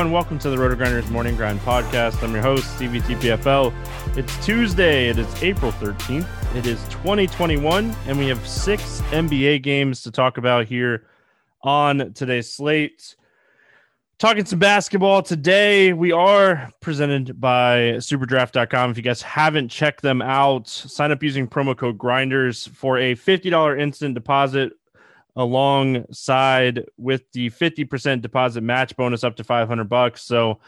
everyone. Welcome to the Roto Grinders Morning Grind Podcast. I'm your host, Stevie TPFL. It's Tuesday. It is April 13th. It is 2021, and we have six NBA games to talk about here on today's slate. Talking some basketball today. We are presented by superdraft.com. If you guys haven't checked them out, sign up using promo code grinders for a $50 instant deposit alongside with the 50% deposit match bonus up to 500 bucks. So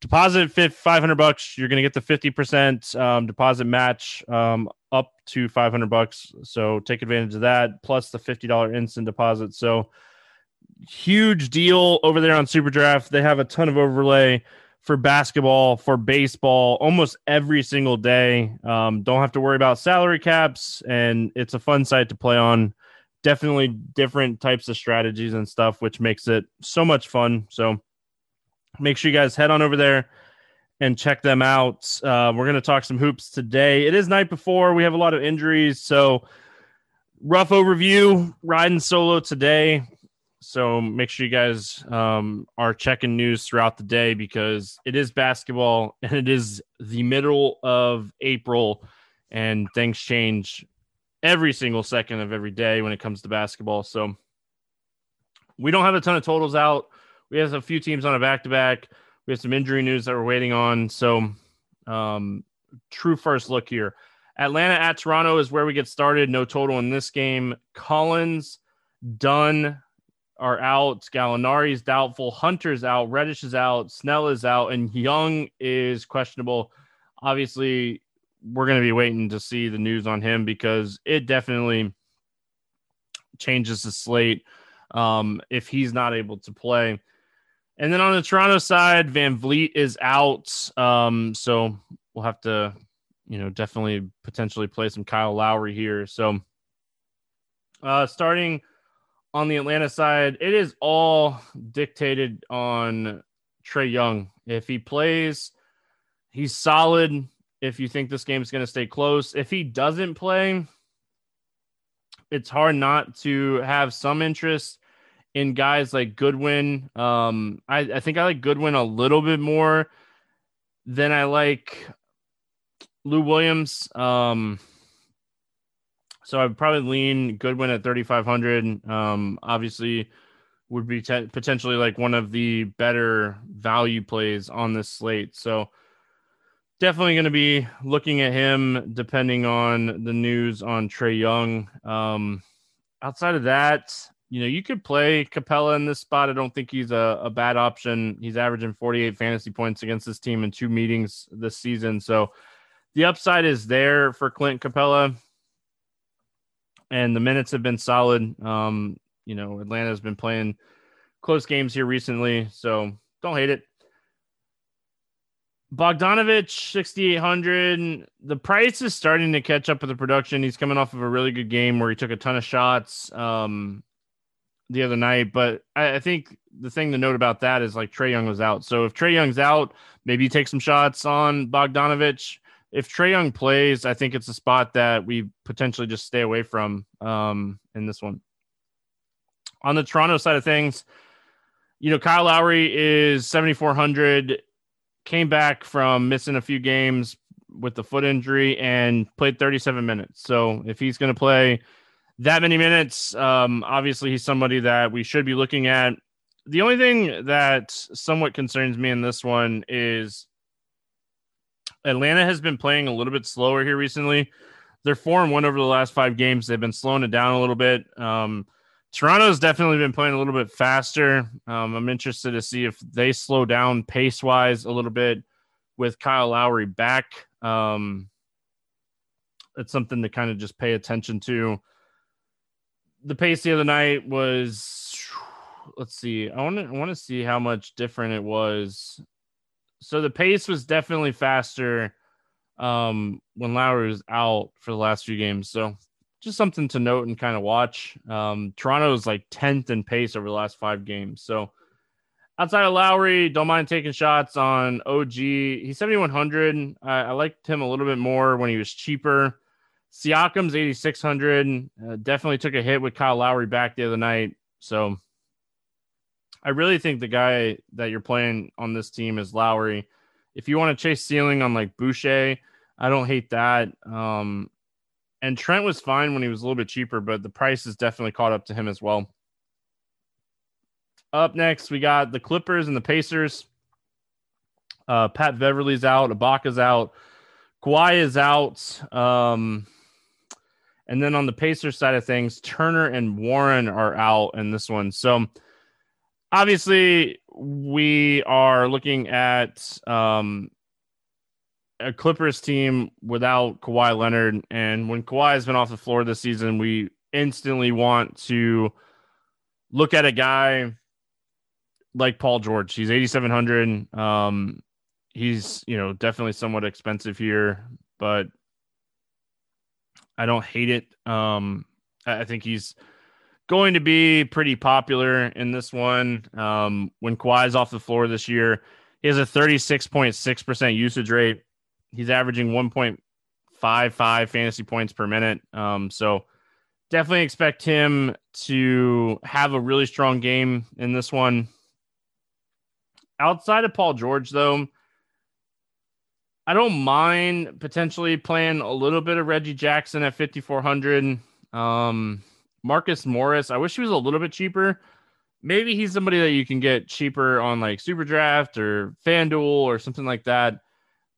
deposit 500 bucks, you're going to get the 50% um, deposit match um, up to 500 bucks. So take advantage of that plus the $50 instant deposit. So huge deal over there on Super Draft. They have a ton of overlay for basketball, for baseball, almost every single day. Um, don't have to worry about salary caps, and it's a fun site to play on. Definitely different types of strategies and stuff, which makes it so much fun. So make sure you guys head on over there and check them out. Uh, we're going to talk some hoops today. It is night before. We have a lot of injuries. So, rough overview riding solo today. So make sure you guys um, are checking news throughout the day because it is basketball and it is the middle of April and things change every single second of every day when it comes to basketball. So we don't have a ton of totals out. We have a few teams on a back to back. We have some injury news that we're waiting on. So, um, true first look here. Atlanta at Toronto is where we get started. No total in this game. Collins, Dunn, are out. Gallinari is doubtful. Hunter's out. Reddish is out. Snell is out. And Young is questionable. Obviously, we're going to be waiting to see the news on him because it definitely changes the slate um, if he's not able to play. And then on the Toronto side, VanVleet is out. Um, so we'll have to, you know, definitely potentially play some Kyle Lowry here. So uh, starting – on the Atlanta side, it is all dictated on Trae Young. If he plays, he's solid. If you think this game is going to stay close, if he doesn't play, it's hard not to have some interest in guys like Goodwin. Um, I, I think I like Goodwin a little bit more than I like Lou Williams. Um, so I'd probably lean Goodwin at 3,500. Um, obviously, would be te- potentially like one of the better value plays on this slate. So definitely going to be looking at him depending on the news on Trae Young. Um, outside of that, you know, you could play Capela in this spot. I don't think he's a, a bad option. He's averaging 48 fantasy points against this team in two meetings this season. So the upside is there for Clint Capela. and the minutes have been solid. Um, you know, Atlanta has been playing close games here recently, so don't hate it. Bogdanovic, 6,800. The price is starting to catch up with the production. He's coming off of a really good game where he took a ton of shots um, the other night. But I, I think the thing to note about that is like Trae Young was out. So if Trae Young's out, maybe you take some shots on Bogdanovic if Trae Young plays, I think it's a spot that we potentially just stay away from um, in this one. On the Toronto side of things, you know, Kyle Lowry is 7,400, came back from missing a few games with the foot injury and played 37 minutes. So if he's going to play that many minutes, um, obviously he's somebody that we should be looking at. The only thing that somewhat concerns me in this one is Atlanta has been playing a little bit slower here recently. They're four and one over the last five games. They've been slowing it down a little bit. Um, Toronto's definitely been playing a little bit faster. Um, I'm interested to see if they slow down pace wise a little bit with Kyle Lowry back. Um, it's something to kind of just pay attention to. The pace the other night was, let's see, I want to want to see how much different it was so the pace was definitely faster um, when Lowry was out for the last few games. So just something to note and kind of watch. Um, Toronto is like 10th in pace over the last five games. So outside of Lowry, don't mind taking shots on OG. He's 7,100. I, I liked him a little bit more when he was cheaper. Siakam's 8,600. Uh, definitely took a hit with Kyle Lowry back the other night. So I really think the guy that you're playing on this team is Lowry. If you want to chase ceiling on like Boucher, I don't hate that. Um, and Trent was fine when he was a little bit cheaper, but the price has definitely caught up to him as well. Up next, we got the Clippers and the Pacers. Uh, Pat Beverley's out, Ibaka's out, Kawhi is out. Um, and then on the Pacers side of things, Turner and Warren are out in this one. So obviously, we are looking at um, a Clippers team without Kawhi Leonard. And when Kawhi has been off the floor this season, we instantly want to look at a guy like Paul George. He's 8,700. Um, he's, you know, definitely somewhat expensive here, but I don't hate it. Um, I think he's going to be pretty popular in this one. Um, when Kawhi's off the floor this year, he has a 36.6% usage rate. He's averaging 1.55 fantasy points per minute. Um, so definitely expect him to have a really strong game in this one. Outside of Paul George, though, I don't mind potentially playing a little bit of Reggie Jackson at 5,400. Um, Marcus Morris, I wish he was a little bit cheaper. Maybe he's somebody that you can get cheaper on like Super Draft or FanDuel or something like that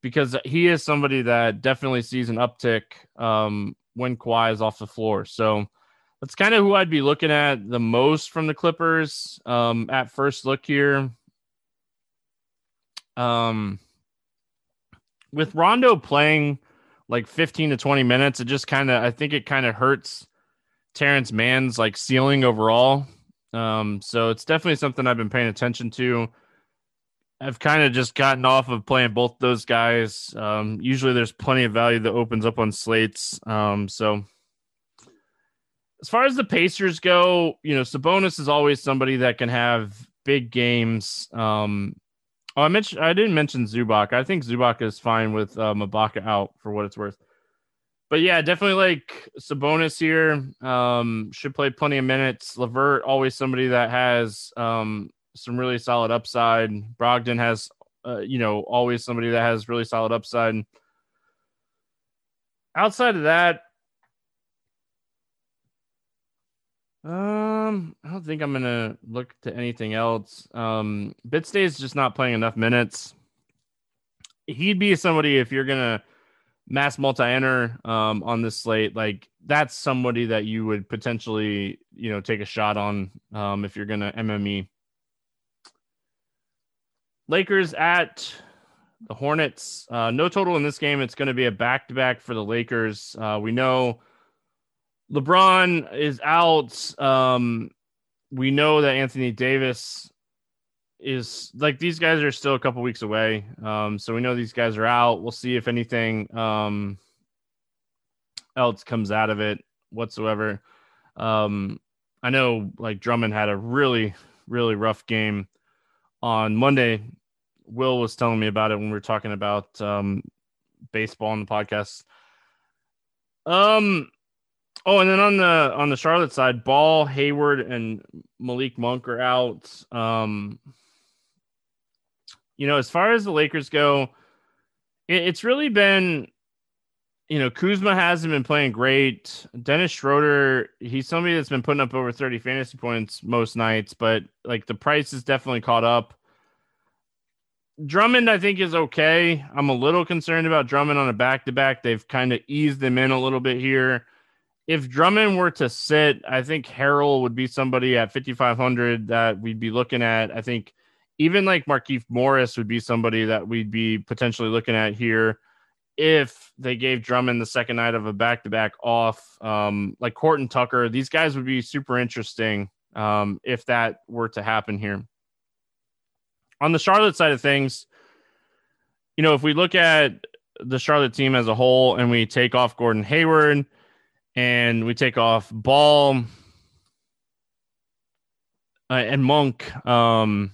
because he is somebody that definitely sees an uptick um, when Kawhi is off the floor. So that's kind of who I'd be looking at the most from the Clippers um, at first look here. Um, with Rondo playing like 15 to 20 minutes, it just kind of, I think it kind of hurts Terance Mann's like ceiling overall. Um, so it's definitely something I've been paying attention to. I've kind of just gotten off of playing both those guys. Um, usually there's plenty of value that opens up on slates. Um, so as far as the Pacers go, you know, Sabonis is always somebody that can have big games. Um, oh, I mentioned I didn't mention Zubac. I think Zubac is fine with uh, Ibaka out for what it's worth. But yeah, definitely like Sabonis here. Um, should play plenty of minutes. LeVert always somebody that has um, some really solid upside. Brogdon has, uh, you know, always somebody that has really solid upside. Outside of that, um, I don't think I'm gonna look to anything else. Um, Bitadze is just not playing enough minutes. He'd be somebody if you're gonna mass multi-enter um, on this slate. Like that's somebody that you would potentially, you know, take a shot on um, if you're gonna MME. Lakers at the Hornets. Uh, no total in this game. It's going to be a back to back for the Lakers. Uh, we know LeBron is out. Um, we know that Anthony Davis is like these guys are still a couple weeks away. Um, so we know these guys are out. We'll see if anything um, else comes out of it whatsoever. Um, I know like Drummond had a really, really rough game on Monday Will was telling me about it when we were talking about um, baseball on the podcast. Um. Oh, and then on the on the Charlotte side, Ball, Hayward, and Malik Monk are out. Um. You know, as far as the Lakers go, it, it's really been, you know, Kuzma hasn't been playing great. Dennis Schroeder, he's somebody that's been putting up over thirty fantasy points most nights, but like the price is definitely caught up. Drummond, I think, is okay. I'm a little concerned about Drummond on a back to back. They've kind of eased them in a little bit here. If Drummond were to sit, I think Harrell would be somebody at 5,500 that we'd be looking at. I think even like Markieff Morris would be somebody that we'd be potentially looking at here if they gave Drummond the second night of a back to back off. Um, like Horton Tucker, these guys would be super interesting um, if that were to happen here on the Charlotte side of things, you know, if we look at the Charlotte team as a whole and we take off Gordon Hayward and we take off Ball uh, and Monk, um,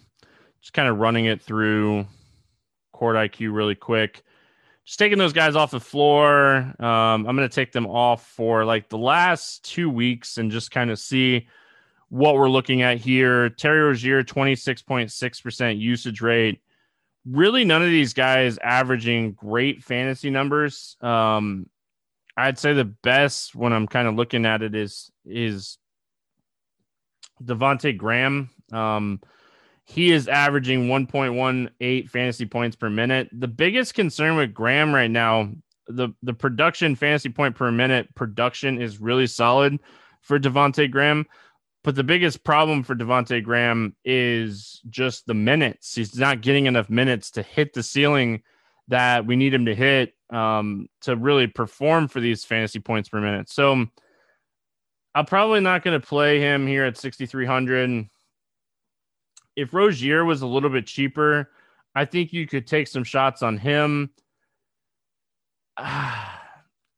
just kind of running it through court IQ really quick. Just taking those guys off the floor. Um, I'm going to take them off for like the last two weeks and just kind of see what we're looking at here. Terry Rozier, 26.6% usage rate. Really, none of these guys averaging great fantasy numbers. Um, I'd say the best when I'm kind of looking at it is is Devonte Graham. Um, he is averaging 1.18 fantasy points per minute. The biggest concern with Graham right now, the the production fantasy point per minute production is really solid for Devonte Graham. But the biggest problem for Devonte Graham is just the minutes. He's not getting enough minutes to hit the ceiling that we need him to hit um, to really perform for these fantasy points per minute. So I'm probably not going to play him here at 6,300. If Rozier was a little bit cheaper, I think you could take some shots on him.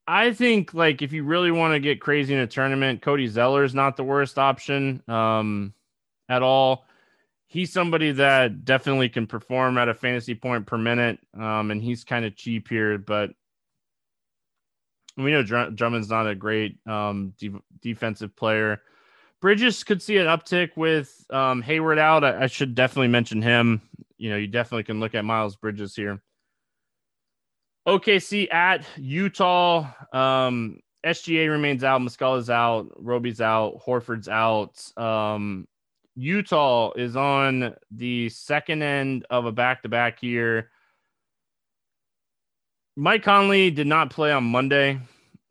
I think like if you really want to get crazy in a tournament, Cody Zeller is not the worst option um, at all. He's somebody that definitely can perform at a fantasy point per minute, um, and he's kind of cheap here. But we know Dr- Drummond's not a great um, de- defensive player. Bridges could see an uptick with um, Hayward out. I-, I should definitely mention him. You know, you definitely can look at Miles Bridges here. OKC at Utah. Um, SGA remains out. Muscala's out. Roby's out. Horford's out. Um, Utah is on the second end of a back to back here. Mike Conley did not play on Monday,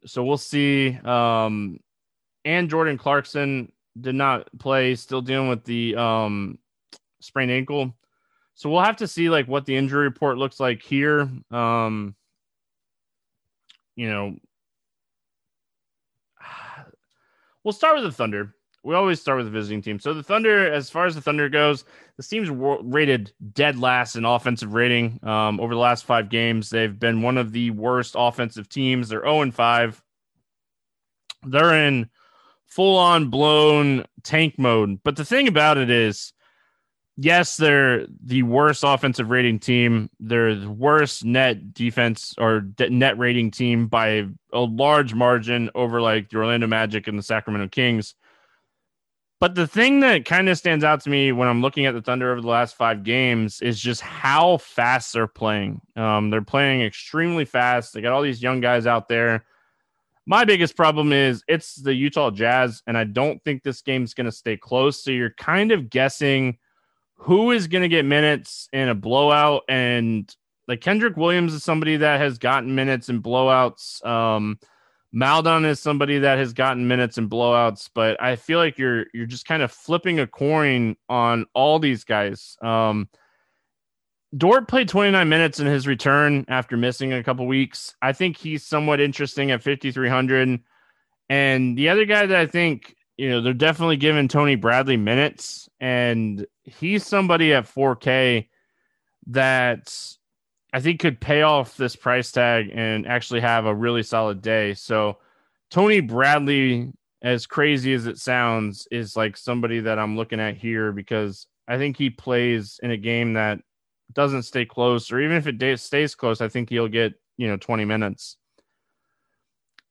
so we'll see. Um, and Jordan Clarkson did not play, still dealing with the um, sprained ankle. So we'll have to see like what the injury report looks like here. Um, you know, we'll start with the Thunder. We always start with the visiting team. So the Thunder, as far as the Thunder goes, this team's rated dead last in offensive rating. Um, over the last five games, they've been one of the worst offensive teams. They're 0 and 5. They're in full on blown tank mode. But the thing about it is, yes, they're the worst offensive rating team. They're the worst net defense or net rating team by a large margin over like the Orlando Magic and the Sacramento Kings. But the thing that kind of stands out to me when I'm looking at the Thunder over the last five games is just how fast they're playing. Um, they're playing extremely fast. They got all these young guys out there. My biggest problem is it's the Utah Jazz, and I don't think this game's going to stay close. So you're kind of guessing who is going to get minutes in a blowout and like Kenrich Williams is somebody that has gotten minutes in blowouts. Um, Maledon is somebody that has gotten minutes in blowouts, but I feel like you're you're just kind of flipping a coin on all these guys. Um, Dort played 29 minutes in his return after missing a couple weeks. I think he's somewhat interesting at 5300. And the other guy that I think you know, they're definitely giving Tony Bradley minutes, and he's somebody at 4K that I think could pay off this price tag and actually have a really solid day. So, Tony Bradley, as crazy as it sounds, is like somebody that I'm looking at here because I think he plays in a game that doesn't stay close, or even if it stays close, I think he'll get, you know, 20 minutes.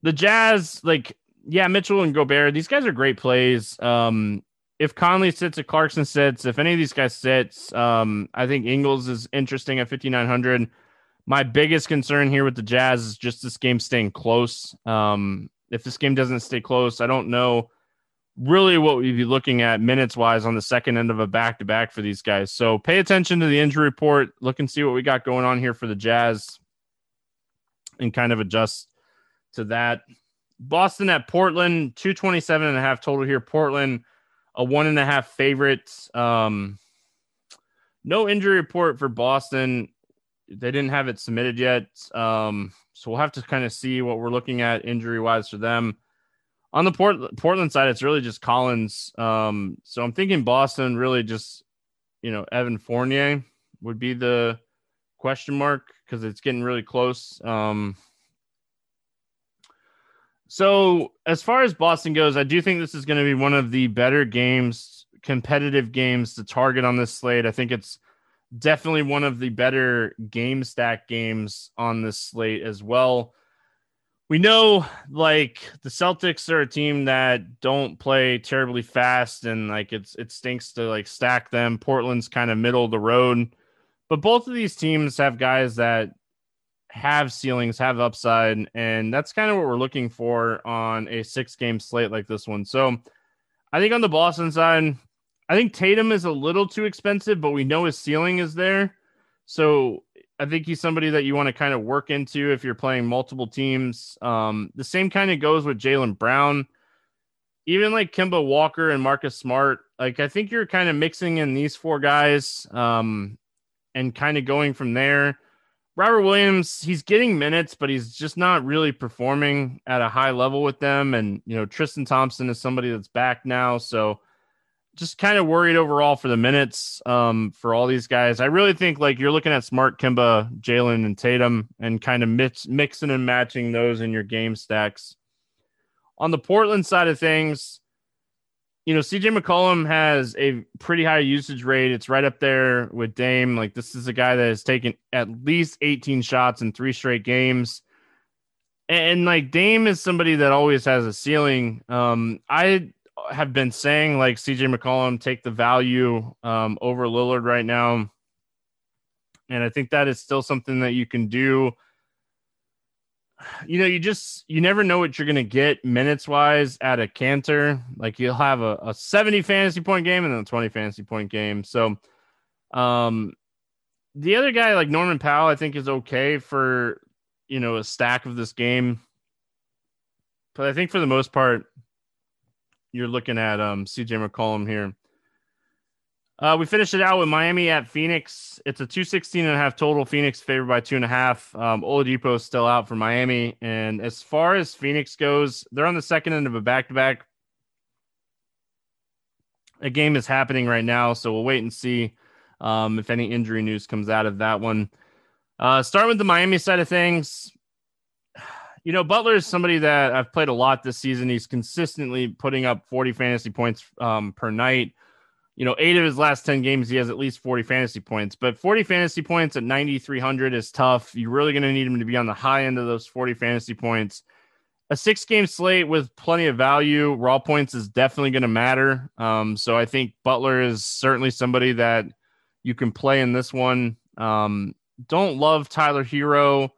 The Jazz, like, yeah, Mitchell and Gobert, these guys are great plays. Um, if Conley sits, if Clarkson sits, if any of these guys sits, um, I think Ingles is interesting at 5,900. My biggest concern here with the Jazz is just this game staying close. Um, if this game doesn't stay close, I don't know really what we'd be looking at minutes wise on the second end of a back to back for these guys. So pay attention to the injury report. Look and see what we got going on here for the Jazz and kind of adjust to that. Boston at Portland, 227 and a half total here. Portland, a one and a half favorite. Um, no injury report for Boston. They didn't have it submitted yet. Um, so we'll have to kind of see what we're looking at injury wise for them. On the Port- Portland side, it's really just Collins. Um, so I'm thinking Boston really just, you know, Evan Fournier would be the question mark because it's getting really close. Um, so, as far as Boston goes, I do think this is going to be one of the better games, competitive games to target on this slate. I think it's definitely one of the better game stack games on this slate as well. We know like the Celtics are a team that don't play terribly fast and like it's it stinks to like stack them. Portland's kind of middle of the road. But both of these teams have guys that have ceilings, have upside, and that's kind of what we're looking for on a six game slate like this one. So I think on the Boston side, I think Tatum is a little too expensive, but we know his ceiling is there. So I think he's somebody that you want to kind of work into if you're playing multiple teams. Um, the same kind of goes with Jaylen Brown. Even like Kemba Walker and Marcus Smart, like I think you're kind of mixing in these four guys um, and kind of going from there. Robert Williams, he's getting minutes, but he's just not really performing at a high level with them. And, you know, Tristan Thompson is somebody that's back now. So just kind of worried overall for the minutes um, for all these guys. I really think like you're looking at Smart, Kemba, Jaylen, and Tatum and kind of mix, mixing and matching those in your game stacks. On the Portland side of things, you know, CJ McCollum has a pretty high usage rate. It's right up there with Dame. Like, this is a guy that has taken at least 18 shots in three straight games. And, like Dame is somebody that always has a ceiling. Um, I have been saying like CJ McCollum take the value um, over Lillard right now, and I think that is still something that you can do you know, you just you never know what you're gonna get minutes wise at a canter. Like you'll have a, a 70 fantasy point game and then a 20 fantasy point game. So um the other guy like Norman Powell, I think is okay for you know a stack of this game. But I think for the most part, you're looking at um CJ McCollum here. Uh, we finished it out with Miami at Phoenix. It's a 216 and a half total. Phoenix favored by two and a half. Um, Oladipo is still out for Miami. And as far as Phoenix goes, they're on the second end of a back to back. A game is happening right now, so we'll wait and see um, if any injury news comes out of that one. Uh, starting with the Miami side of things, you know, Butler is somebody that I've played a lot this season. He's consistently putting up 40 fantasy points um, per night you know, eight of his last 10 games, he has at least 40 fantasy points. But 40 fantasy points at 9,300 is tough. You're really going to need him to be on the high end of those 40 fantasy points. A six game slate with plenty of value, raw points is definitely going to matter. Um, so I think Butler is certainly somebody that you can play in this one. Um, don't love Tyler Herro.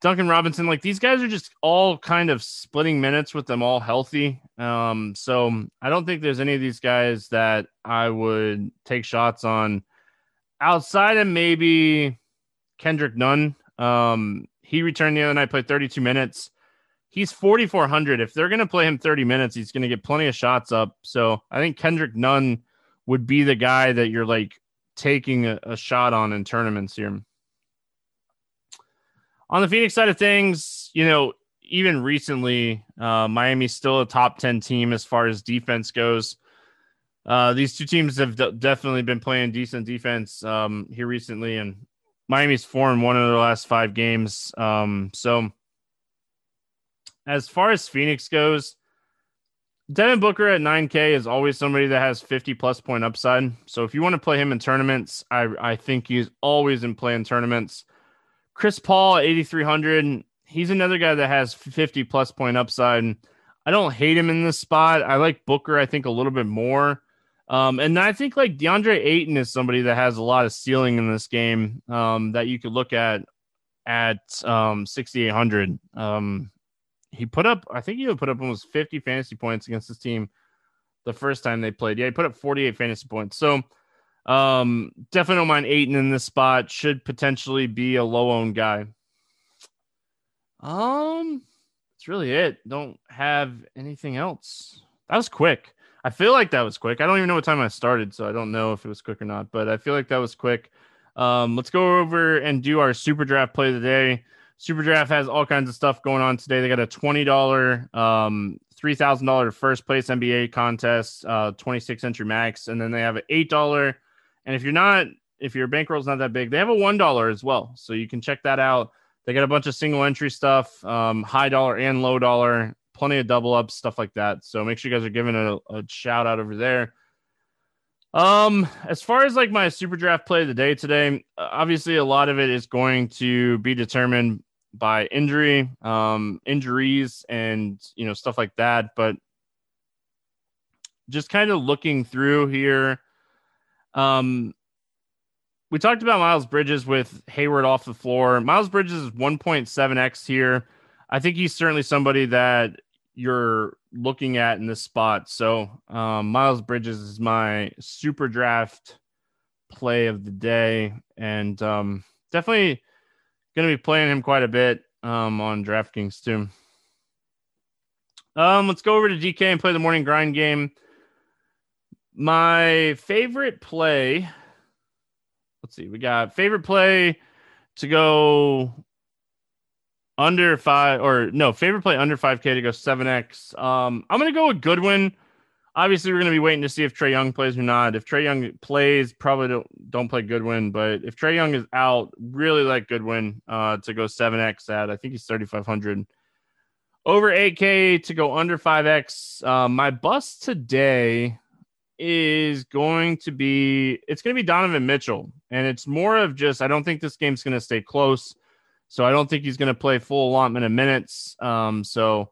Duncan Robinson, like these guys are just all kind of splitting minutes with them all healthy. Um, so I don't think there's any of these guys that I would take shots on outside of maybe Kendrick Nunn. Um, he returned the other night, played 32 minutes. He's 4,400. If they're going to play him 30 minutes, he's going to get plenty of shots up. So I think Kendrick Nunn would be the guy that you're like taking a, a shot on in tournaments here. On the Phoenix side of things, you know, even recently, uh, Miami's still a top 10 team as far as defense goes. Uh, these two teams have d- definitely been playing decent defense um, here recently, and Miami's four and one of their last five games. Um, so, as far as Phoenix goes, Devin Booker at 9K is always somebody that has 50 plus point upside. So, if you want to play him in tournaments, I, I think he's always in play in tournaments. Chris Paul 8,300. He's another guy that has 50 plus point upside. I don't hate him in this spot. I like Booker, I think, a little bit more. Um, and I think like DeAndre Ayton is somebody that has a lot of ceiling in this game um, that you could look at at um, 6,800. Um, he put up, I think he put up almost 50 fantasy points against this team the first time they played. Yeah, he put up 48 fantasy points. So um, definitely don't mind Ayton in this spot. Should potentially be a low owned guy. Um, that's really it. Don't have anything else. That was quick. I feel like that was quick. I don't even know what time I started, so I don't know if it was quick or not, but I feel like that was quick. Um, let's go over and do our super draft play of the day. Super draft has all kinds of stuff going on today. They got a $20, um, $3,000 first place NBA contest, uh, 26 entry max, and then they have an $8 and if you're not, if your bankroll's not that big, they have a one dollar as well, so you can check that out. They got a bunch of single entry stuff, um, high dollar and low dollar, plenty of double ups, stuff like that. So make sure you guys are giving a, a shout out over there. Um, as far as like my super draft play of the day today, obviously a lot of it is going to be determined by injury, um, injuries, and you know stuff like that. But just kind of looking through here, um, we talked about Miles Bridges with Hayward off the floor. Miles Bridges is 1.7x here. I think he's certainly somebody that you're looking at in this spot. So um, Miles Bridges is my super draft play of the day, and um, definitely going to be playing him quite a bit um, on DraftKings too. Um, let's go over to DK and play the morning grind game. My favorite play. Let's see. We got favorite play to go under five or no favorite play under 5k to go 7x um i'm gonna go with goodwin obviously we're gonna be waiting to see if trae young plays or not if trae young plays probably don't, don't play goodwin but if trae young is out really like goodwin uh to go 7x at i think he's 3500 over 8k to go under 5x um, my bust today is going to be it's going to be donovan mitchell and it's more of just i don't think this game's going to stay close so I don't think he's going to play full allotment of minutes. Um, so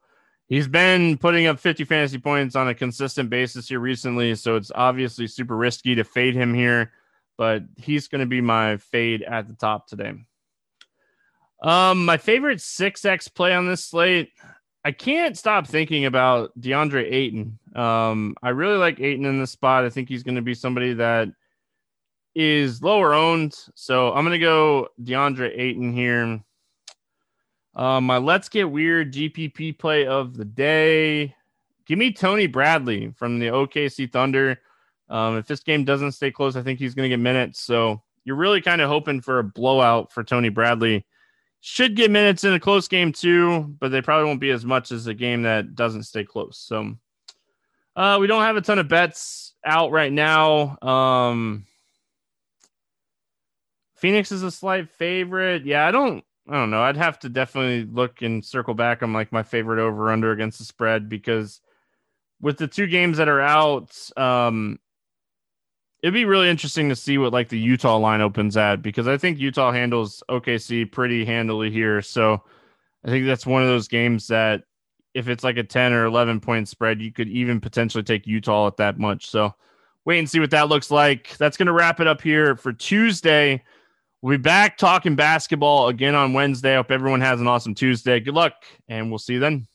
he's been putting up 50 fantasy points on a consistent basis here recently. So it's obviously super risky to fade him here, but he's going to be my fade at the top today. Um, my favorite 6x play on this slate. I can't stop thinking about DeAndre Ayton. Um, I really like Ayton in this spot. I think he's going to be somebody that is lower owned. So I'm going to go DeAndre Ayton here. Um, my let's get weird GPP play of the day. Give me Tony Bradley from the OKC Thunder. Um, if this game doesn't stay close, I think he's going to get minutes. So you're really kind of hoping for a blowout for Tony Bradley. Should get minutes in a close game too, but they probably won't be as much as a game that doesn't stay close. So uh, we don't have a ton of bets out right now. Um, Phoenix is a slight favorite. Yeah, I don't I don't know. I'd have to definitely look and circle back on like my favorite over under against the spread because with the two games that are out, um, it'd be really interesting to see what like the Utah line opens at because I think Utah handles OKC pretty handily here. So I think that's one of those games that if it's like a 10 or 11 point spread, you could even potentially take Utah at that much. So wait and see what that looks like. That's going to wrap it up here for Tuesday. We'll be back talking basketball again on Wednesday. Hope everyone has an awesome Tuesday. Good luck, and we'll see you then.